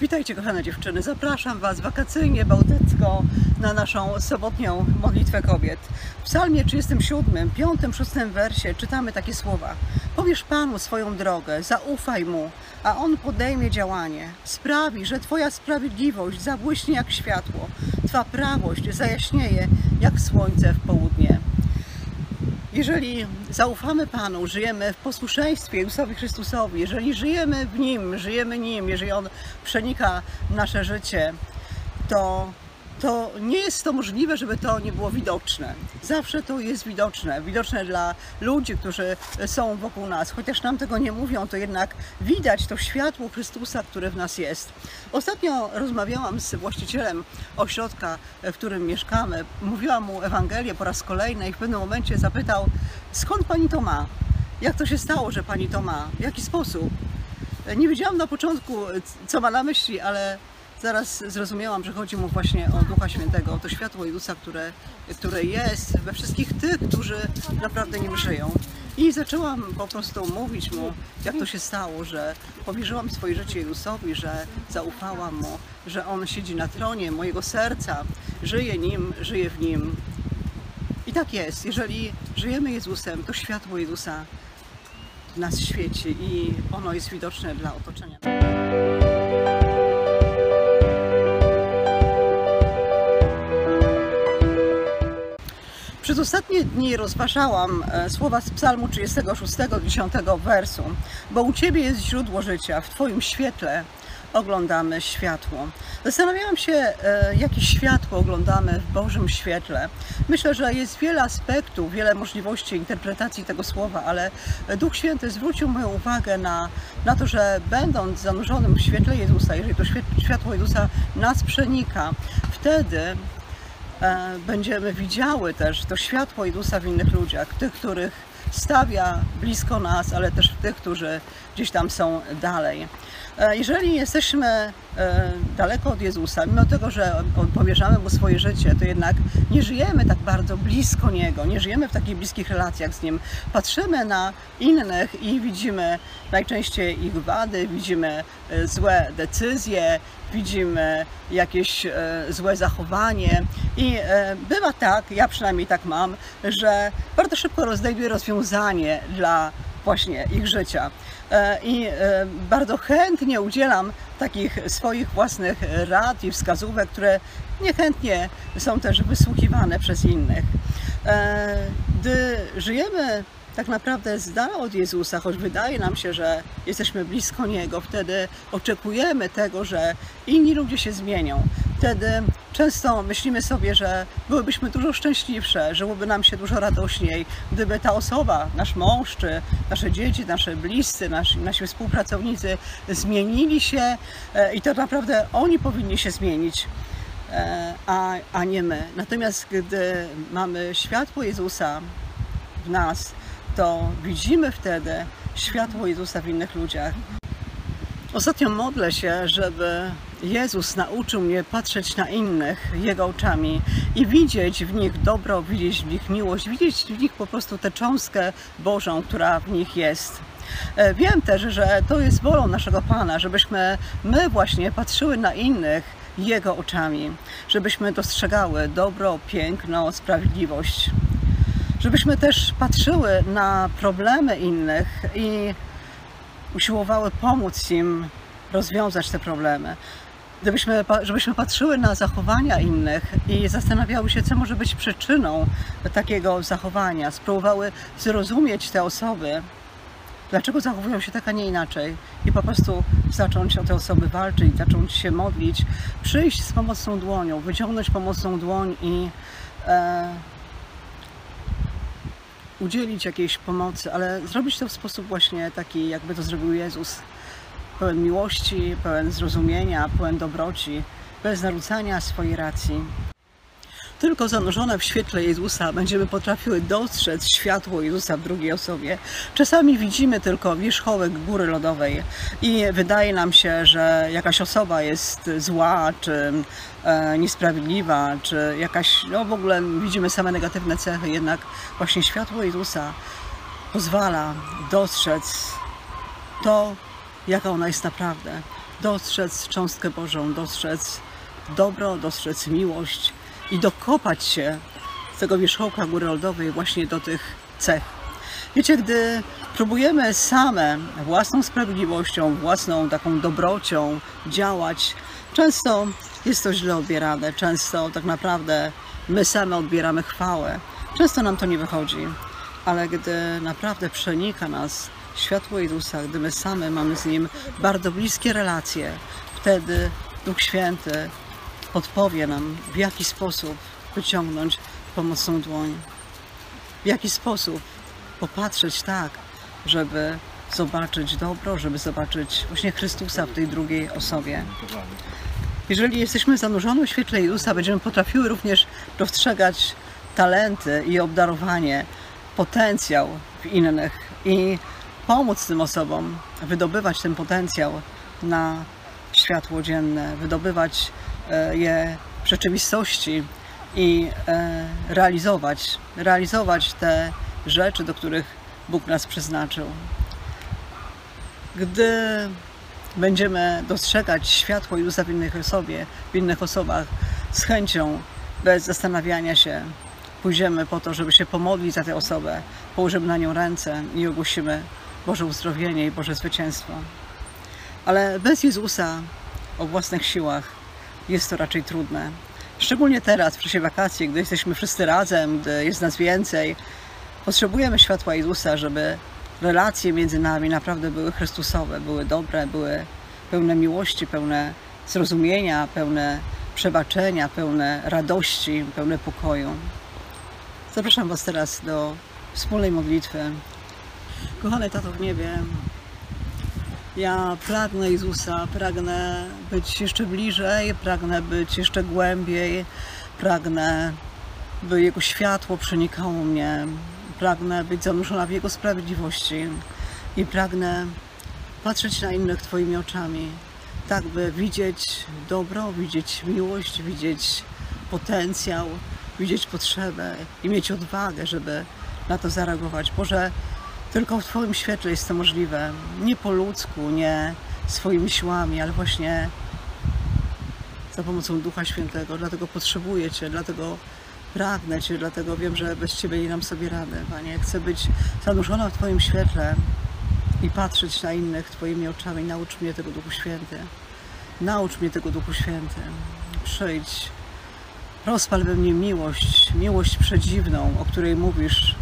Witajcie kochane dziewczyny, zapraszam Was wakacyjnie, bałtycko na naszą sobotnią modlitwę kobiet. W psalmie 37, 5, 6 wersie czytamy takie słowa. Powiesz Panu swoją drogę, zaufaj Mu, a On podejmie działanie. Sprawi, że Twoja sprawiedliwość zabłyśnie jak światło, Twa prawość zajaśnieje jak słońce w południe. Jeżeli zaufamy Panu, żyjemy w posłuszeństwie Jezusowi Chrystusowi, jeżeli żyjemy w Nim, żyjemy Nim, jeżeli On przenika nasze życie, to, to nie jest to możliwe, żeby to nie było widoczne. Zawsze to jest widoczne, widoczne dla ludzi, którzy są wokół nas. Chociaż nam tego nie mówią, to jednak widać to światło Chrystusa, które w nas jest. Ostatnio rozmawiałam z właścicielem ośrodka, w którym mieszkamy. Mówiłam mu Ewangelię po raz kolejny i w pewnym momencie zapytał, skąd pani to ma? Jak to się stało, że pani to ma? W jaki sposób? Nie wiedziałam na początku, co ma na myśli, ale zaraz zrozumiałam, że chodzi mu właśnie o Ducha Świętego, o to światło Jezusa, które, które jest we wszystkich tych, którzy naprawdę nim żyją. I zaczęłam po prostu mówić mu, jak to się stało, że powierzyłam swoje życie Jezusowi, że zaufałam mu, że On siedzi na tronie mojego serca, żyje nim, żyje w nim. I tak jest, jeżeli żyjemy Jezusem, to światło Jezusa w nas świeci i ono jest widoczne dla otoczenia. Przez ostatnie dni rozważałam e, słowa z Psalmu 36, 10 wersu, bo u Ciebie jest źródło życia, w Twoim świetle oglądamy światło. Zastanawiałam się, e, jakie światło oglądamy w Bożym świetle. Myślę, że jest wiele aspektów, wiele możliwości interpretacji tego słowa, ale Duch Święty zwrócił moją uwagę na, na to, że będąc zanurzonym w świetle Jezusa, jeżeli to światło Jezusa nas przenika, wtedy będziemy widziały też to światło Jezusa w innych ludziach, tych, których stawia blisko nas, ale też tych, którzy gdzieś tam są dalej. E, jeżeli jesteśmy e, daleko od Jezusa, mimo tego, że powierzamy Mu swoje życie, to jednak nie żyjemy tak bardzo blisko Niego, nie żyjemy w takich bliskich relacjach z Nim. Patrzymy na innych i widzimy najczęściej ich wady, widzimy e, złe decyzje, widzimy jakieś złe zachowanie i bywa tak, ja przynajmniej tak mam, że bardzo szybko rozdejduję rozwiązanie dla właśnie ich życia. E, I e, bardzo chętnie udzielam takich swoich własnych rad i wskazówek, które niechętnie są też wysłuchiwane przez innych. E, gdy żyjemy tak naprawdę z dala od Jezusa, choć wydaje nam się, że jesteśmy blisko Niego, wtedy oczekujemy tego, że inni ludzie się zmienią. Wtedy często myślimy sobie, że byłybyśmy dużo szczęśliwsze, żyłoby nam się dużo radośniej, gdyby ta osoba, nasz mąż, czy nasze dzieci, nasze bliscy, nasi, nasi współpracownicy zmienili się e, i to naprawdę oni powinni się zmienić. E, a, a nie my. Natomiast gdy mamy światło Jezusa w nas, to widzimy wtedy światło Jezusa w innych ludziach. Ostatnio modlę się, żeby Jezus nauczył mnie patrzeć na innych Jego oczami i widzieć w nich dobro, widzieć w nich miłość, widzieć w nich po prostu tę cząstkę Bożą, która w nich jest. E, wiem też, że to jest wolą naszego Pana, żebyśmy my właśnie patrzyły na innych Jego oczami, żebyśmy dostrzegały dobro, piękno, sprawiedliwość żebyśmy też patrzyły na problemy innych i usiłowały pomóc im rozwiązać te problemy. Gdybyśmy, żebyśmy patrzyły na zachowania innych i zastanawiały się, co może być przyczyną takiego zachowania, spróbowały zrozumieć te osoby, dlaczego zachowują się tak, a nie inaczej i po prostu zacząć o te osoby walczyć, zacząć się modlić, przyjść z pomocną dłonią, wyciągnąć pomocną dłoń i e, udzielić jakiejś pomocy, ale zrobić to w sposób właśnie taki, jakby to zrobił Jezus. Pełen miłości, pełen zrozumienia, pełen dobroci, bez narzucania swojej racji. Tylko zanurzone w świetle Jezusa będziemy potrafiły dostrzec światło Jezusa w drugiej osobie. Czasami widzimy tylko wierzchołek góry lodowej i wydaje nam się, że jakaś osoba jest zła, czy e, niesprawiedliwa, czy jakaś, no w ogóle widzimy same negatywne cechy, jednak właśnie światło Jezusa pozwala dostrzec to, jaka ona jest naprawdę. dostrzec cząstkę Bożą, dostrzec dobro, dostrzec miłość i dokopać się z tego wierzchołka góry lodowej właśnie do tych cech. Wiecie, gdy próbujemy same własną sprawiedliwością, własną taką dobrocią działać, często jest to źle odbierane, często tak naprawdę my same odbieramy chwałę. Często nam to nie wychodzi, ale gdy naprawdę przenika nas światło Jezusa, gdy my same mamy z Nim bardzo bliskie relacje, wtedy Duch Święty podpowie nam, w jaki sposób wyciągnąć pomocną dłoń, w jaki sposób popatrzeć tak, żeby zobaczyć dobro, żeby zobaczyć właśnie Chrystusa w tej drugiej osobie. Jeżeli jesteśmy zanurzone w świetle Jezusa, będziemy potrafiły również dostrzegać talenty i obdarowanie, potencjał w innych i pomóc tym osobom wydobywać ten potencjał na światło dzienne, wydobywać je w rzeczywistości i e, realizować, realizować te rzeczy, do których Bóg nas przeznaczył. Gdy będziemy dostrzegać światło Jezusa w innych osobie, w innych osobach z chęcią, bez zastanawiania się, pójdziemy po to, żeby się pomodlić za tę osobę, położymy na nią ręce i ogłosimy Boże uzdrowienie i Boże zwycięstwo. Ale bez Jezusa o własnych siłach jest to raczej trudne. Szczególnie teraz, w czasie wakacji, gdy jesteśmy wszyscy razem, gdy jest nas więcej, potrzebujemy światła Jezusa, żeby relacje między nami naprawdę były Chrystusowe, były dobre, były pełne miłości, pełne zrozumienia, pełne przebaczenia, pełne radości, pełne pokoju. Zapraszam Was teraz do wspólnej modlitwy. Kochany Tato w niebie, ja pragnę Jezusa, pragnę być jeszcze bliżej, pragnę być jeszcze głębiej, pragnę, by Jego światło przenikało mnie, pragnę być zanurzona w Jego sprawiedliwości i pragnę patrzeć na innych Twoimi oczami, tak by widzieć dobro, widzieć miłość, widzieć potencjał, widzieć potrzebę i mieć odwagę, żeby na to zareagować. Boże, tylko w Twoim świetle jest to możliwe. Nie po ludzku, nie swoimi siłami, ale właśnie za pomocą Ducha Świętego. Dlatego potrzebuję Cię, dlatego pragnę Cię, dlatego wiem, że bez Ciebie nie dam sobie rady. Panie, chcę być zanurzona w Twoim świetle i patrzeć na innych Twoimi oczami. Naucz mnie tego Duchu Święty. Naucz mnie tego Duchu Święty. Przyjdź. Rozpal we mnie miłość, miłość przedziwną, o której mówisz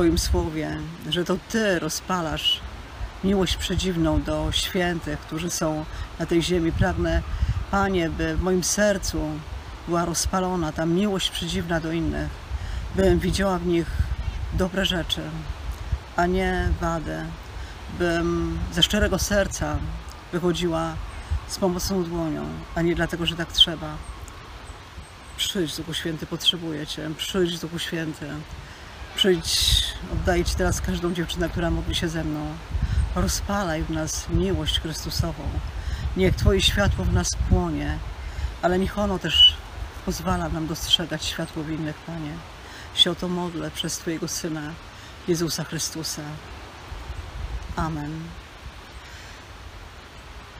w swoim słowie, że to Ty rozpalasz miłość przedziwną do świętych, którzy są na tej ziemi. Pragnę, Panie, by w moim sercu była rozpalona ta miłość przedziwna do innych, bym widziała w nich dobre rzeczy, a nie wadę, bym ze szczerego serca wychodziła z pomocną dłonią, a nie dlatego, że tak trzeba. Przyjdź, Duchu Święty, potrzebuję Cię. Przyjdź, Duchu Święty. Przyjdź, oddaję Ci teraz każdą dziewczynę, która modli się ze mną. Rozpalaj w nas miłość Chrystusową. Niech Twoje światło w nas płonie, ale niech ono też pozwala nam dostrzegać światło w innych, Panie. Się o to modlę przez Twojego Syna, Jezusa Chrystusa. Amen.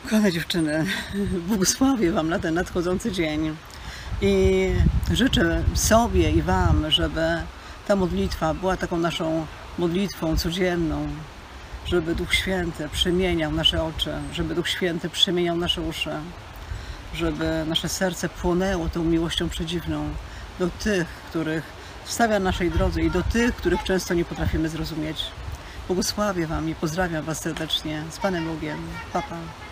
Kochane dziewczyny, błogosławię Wam na ten nadchodzący dzień i życzę sobie i Wam, żeby ta modlitwa była taką naszą modlitwą codzienną, żeby Duch Święty przemieniał nasze oczy, żeby Duch Święty przemieniał nasze uszy, żeby nasze serce płonęło tą miłością przedziwną do tych, których stawia na naszej drodze i do tych, których często nie potrafimy zrozumieć. Błogosławię Wam i pozdrawiam Was serdecznie. Z Panem Bogiem. Papa. Pa.